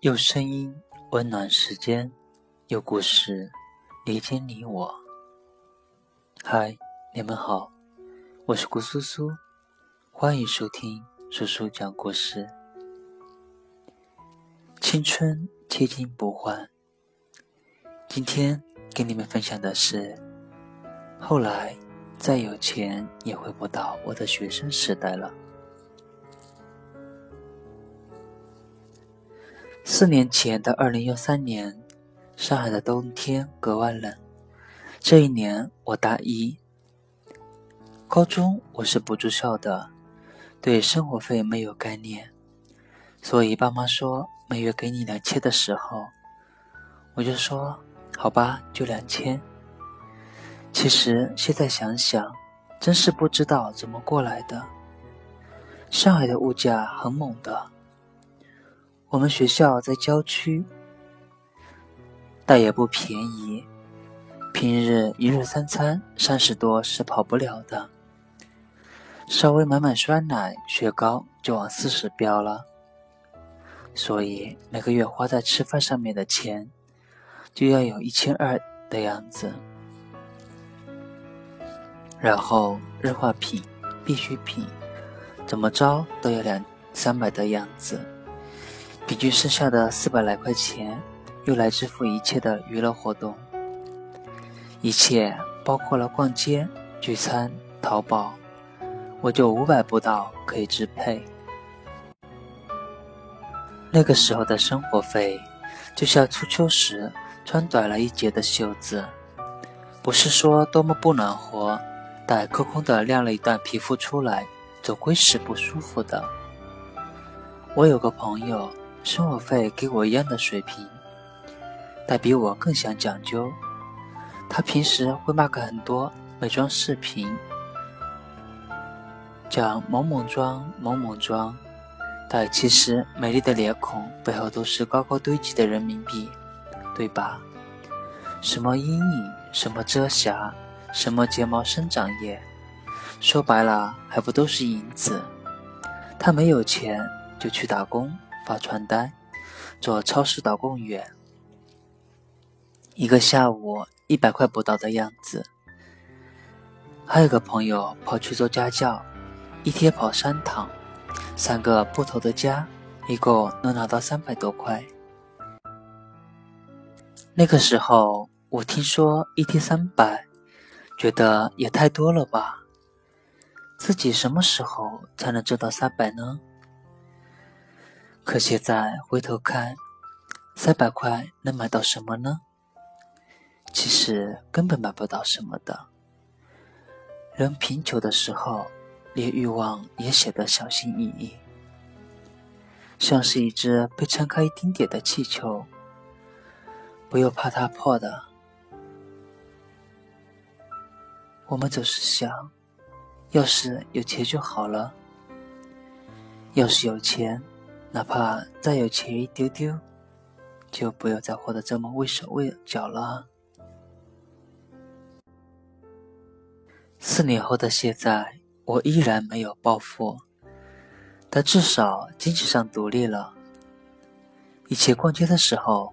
有声音温暖时间，有故事理解你我。嗨，你们好，我是顾苏苏，欢迎收听苏苏讲故事。青春千金不换，今天给你们分享的是，后来再有钱也回不到我的学生时代了。四年前的二零幺三年，上海的冬天格外冷。这一年我大一，高中我是不住校的，对生活费没有概念，所以爸妈说每月给你两千的时候，我就说好吧，就两千。其实现在想想，真是不知道怎么过来的。上海的物价很猛的。我们学校在郊区，但也不便宜。平日一日三餐三十多是跑不了的，稍微买买酸奶、雪糕就往四十飙了。所以每个月花在吃饭上面的钱，就要有一千二的样子。然后日化品、必需品，怎么着都要两三百的样子。平均剩下的四百来块钱，用来支付一切的娱乐活动，一切包括了逛街、聚餐、淘宝，我就五百不到可以支配。那个时候的生活费，就像初秋时穿短了一截的袖子，不是说多么不暖和，但空空的晾了一段皮肤出来，总归是不舒服的。我有个朋友。生活费给我一样的水平，但比我更想讲究。他平时会 mark 很多美妆视频，讲某某妆某某妆，但其实美丽的脸孔背后都是高高堆积的人民币，对吧？什么阴影，什么遮瑕，什么睫毛生长液，说白了还不都是银子？他没有钱就去打工。发传单，做超市导购员，一个下午一百块不到的样子。还有个朋友跑去做家教，一天跑三趟，三个不同的家，一共能拿到三百多块。那个时候我听说一天三百，觉得也太多了吧？自己什么时候才能挣到三百呢？可现在回头看，三百块能买到什么呢？其实根本买不到什么的。人贫穷的时候，连欲望也显得小心翼翼，像是一只被撑开一丁点的气球，不用怕它破的。我们总是想，要是有钱就好了，要是有钱。哪怕再有钱一丢丢，就不要再活得这么畏手畏脚了。四年后的现在，我依然没有暴富，但至少经济上独立了。以前逛街的时候，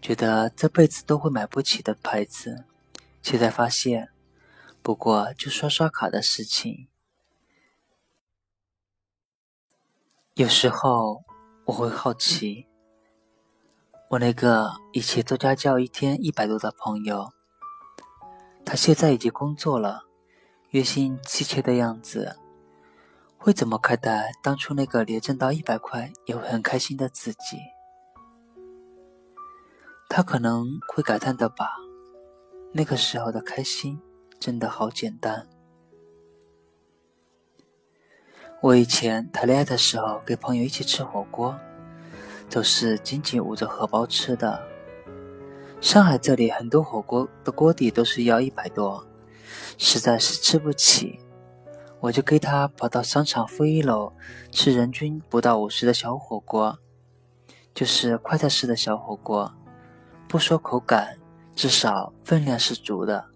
觉得这辈子都会买不起的牌子，现在发现，不过就刷刷卡的事情。有时候。我会好奇，我那个以前做家教一天一百多的朋友，他现在已经工作了，月薪七千的样子，会怎么看待当初那个连挣到一百块也会很开心的自己？他可能会感叹的吧，那个时候的开心真的好简单。我以前谈恋爱的时候，跟朋友一起吃火锅，都是紧紧捂着荷包吃的。上海这里很多火锅的锅底都是要一百多，实在是吃不起，我就跟他跑到商场负一楼吃人均不到五十的小火锅，就是快餐式的小火锅，不说口感，至少分量是足的，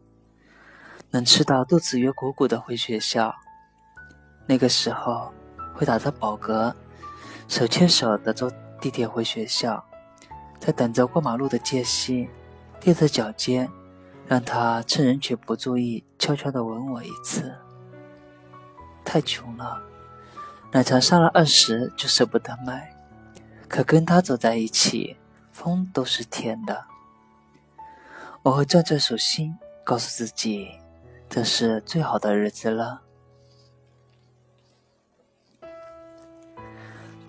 能吃到肚子圆鼓鼓的回学校。那个时候会打着饱嗝，手牵手的坐地铁回学校，在等着过马路的间隙，踮着脚尖，让他趁人群不注意，悄悄地吻我一次。太穷了，奶茶上了二十就舍不得买，可跟他走在一起，风都是甜的。我会攥着手心，告诉自己，这是最好的日子了。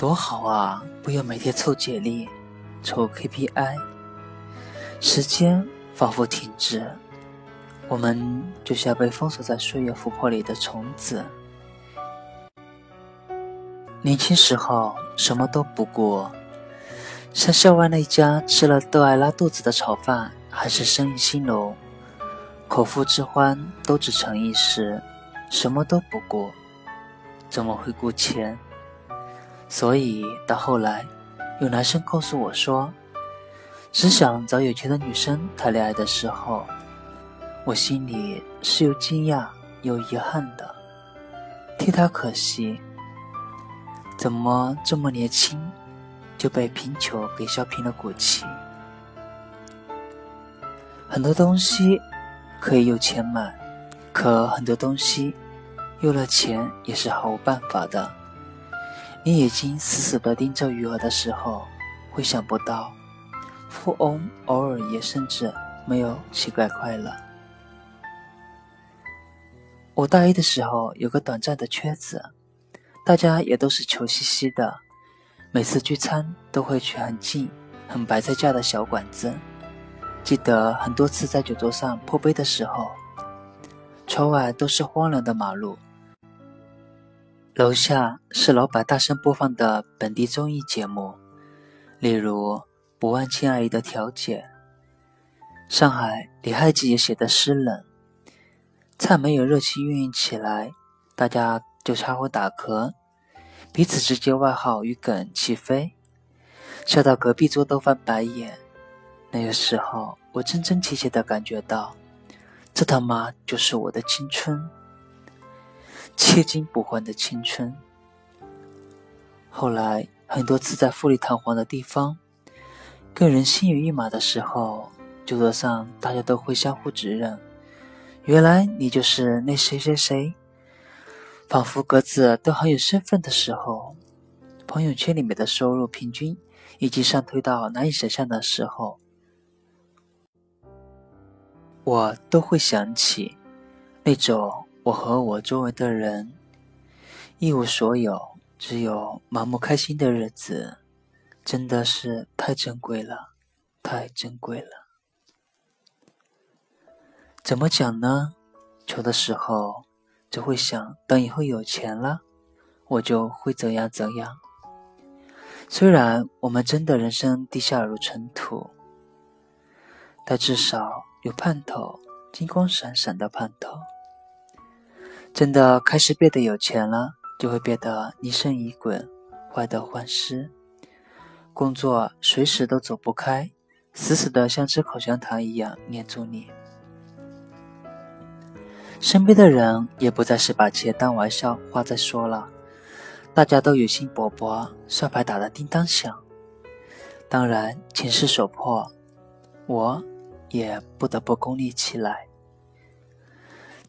多好啊！不用每天凑简历、凑 KPI，时间仿佛停止，我们就像被封锁在岁月琥珀里的虫子。年轻时候什么都不顾，像校外那家吃了都爱拉肚子的炒饭，还是生意兴隆，口腹之欢都只成一时，什么都不顾，怎么会顾钱？所以到后来，有男生告诉我说，只想找有钱的女生谈恋爱的时候，我心里是又惊讶又遗憾的，替他可惜。怎么这么年轻，就被贫穷给削平了骨气？很多东西可以用钱买，可很多东西有了钱也是毫无办法的。你眼睛死死地盯着余额的时候，会想不到，富翁偶尔也甚至没有乞丐快乐。我大一的时候有个短暂的圈子，大家也都是穷兮兮的，每次聚餐都会去很近、很白菜价的小馆子。记得很多次在酒桌上破杯的时候，窗外都是荒凉的马路。楼下是老板大声播放的本地综艺节目，例如《不万千阿姨的调解》。上海李海姐姐写的诗冷，菜没有热气运营起来，大家就插会打嗝，彼此之间外号与梗起飞，笑到隔壁桌都翻白眼。那个时候，我真真切切的感觉到，这他妈就是我的青春。切金不换的青春。后来很多次在富丽堂皇的地方，跟人心猿意马的时候，酒桌上大家都会相互指认，原来你就是那谁谁谁。仿佛各自都很有身份的时候，朋友圈里面的收入平均已经上推到难以想象的时候，我都会想起那种。我和我周围的人一无所有，只有盲目开心的日子，真的是太珍贵了，太珍贵了。怎么讲呢？穷的时候只会想，等以后有钱了，我就会怎样怎样。虽然我们真的人生地下如尘土，但至少有盼头，金光闪闪的盼头。真的开始变得有钱了，就会变得疑神疑鬼、患得患失，工作随时都走不开，死死的像吃口香糖一样粘住你。身边的人也不再是把钱当玩笑话在说了，大家都有心勃勃，算盘打得叮当响。当然，情势所迫，我也不得不功利起来。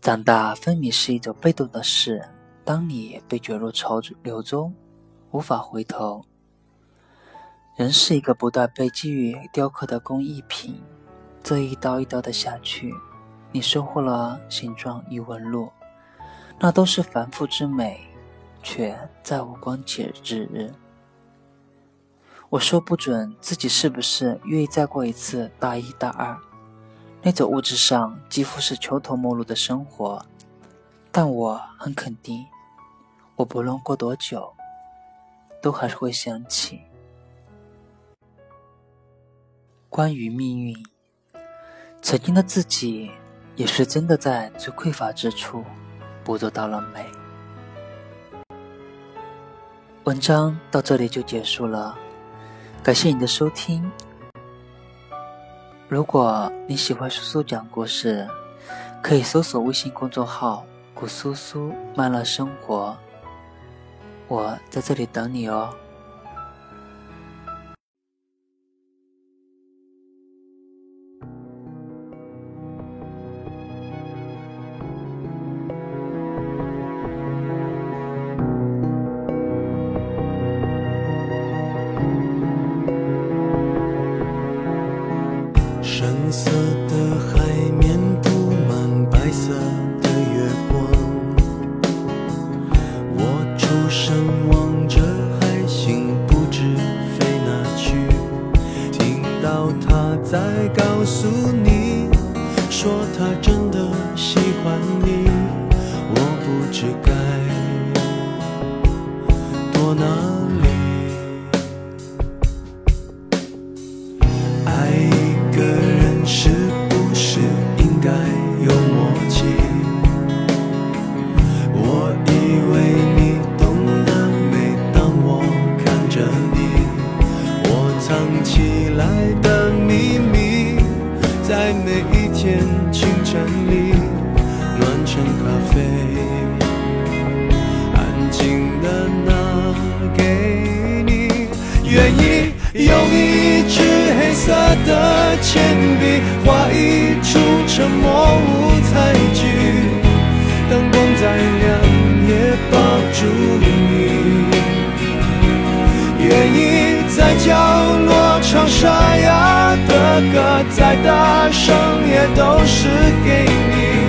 长大分明是一种被动的事。当你被卷入潮流中，无法回头。人是一个不断被机遇雕刻的工艺品，这一刀一刀的下去，你收获了形状与纹路，那都是繁复之美，却再无光洁之日。我说不准自己是不是愿意再过一次大一大二。那种物质上几乎是穷途末路的生活，但我很肯定，我不论过多久，都还是会想起。关于命运，曾经的自己也是真的在最匮乏之处捕捉到了美。文章到这里就结束了，感谢你的收听。如果你喜欢苏苏讲故事，可以搜索微信公众号“古苏苏慢乐生活”，我在这里等你哦。要他再告诉你，说他真的喜欢你，我不知该多难。来的秘密，在每一天清晨里暖成咖啡，安静的拿给你，愿意用一支黑色的铅笔画一出沉默舞台剧。灯光再亮也抱住你，愿意在角歌，再大声也都是给你，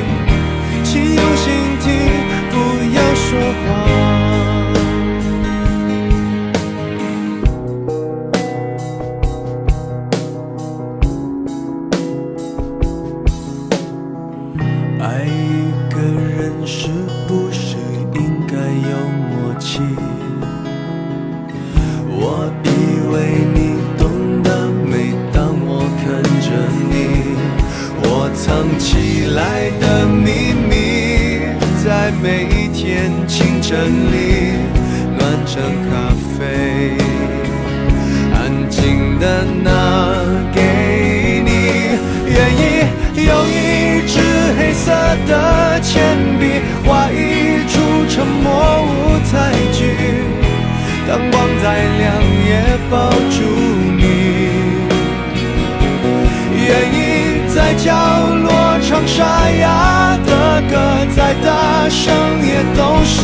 角落唱沙哑的歌，再大声也都是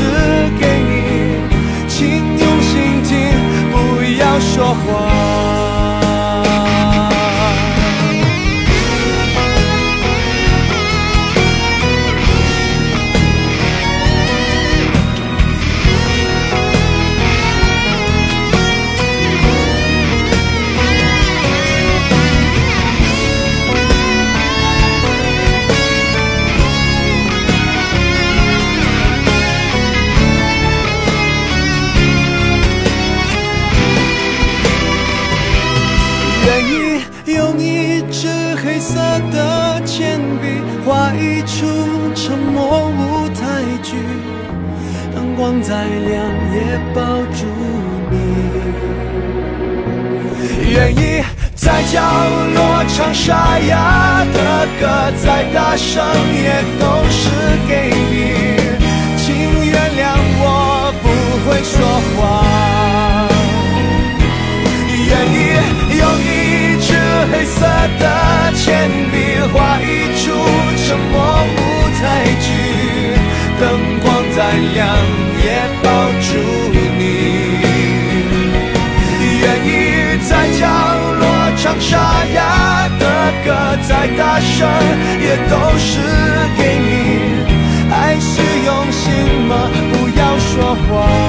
给你，请用心听，不要说谎。的铅笔画一出沉默舞台剧，灯光再亮也抱住你。愿意在角落唱沙哑的歌，再大声也都是给你。请原谅我不会说话。愿意用一支黑色的铅笔画一出沉默舞台剧，灯光再亮也抱住你。愿意在角落唱沙哑的歌，再大声也都是给你。爱是用心吗？不要说谎。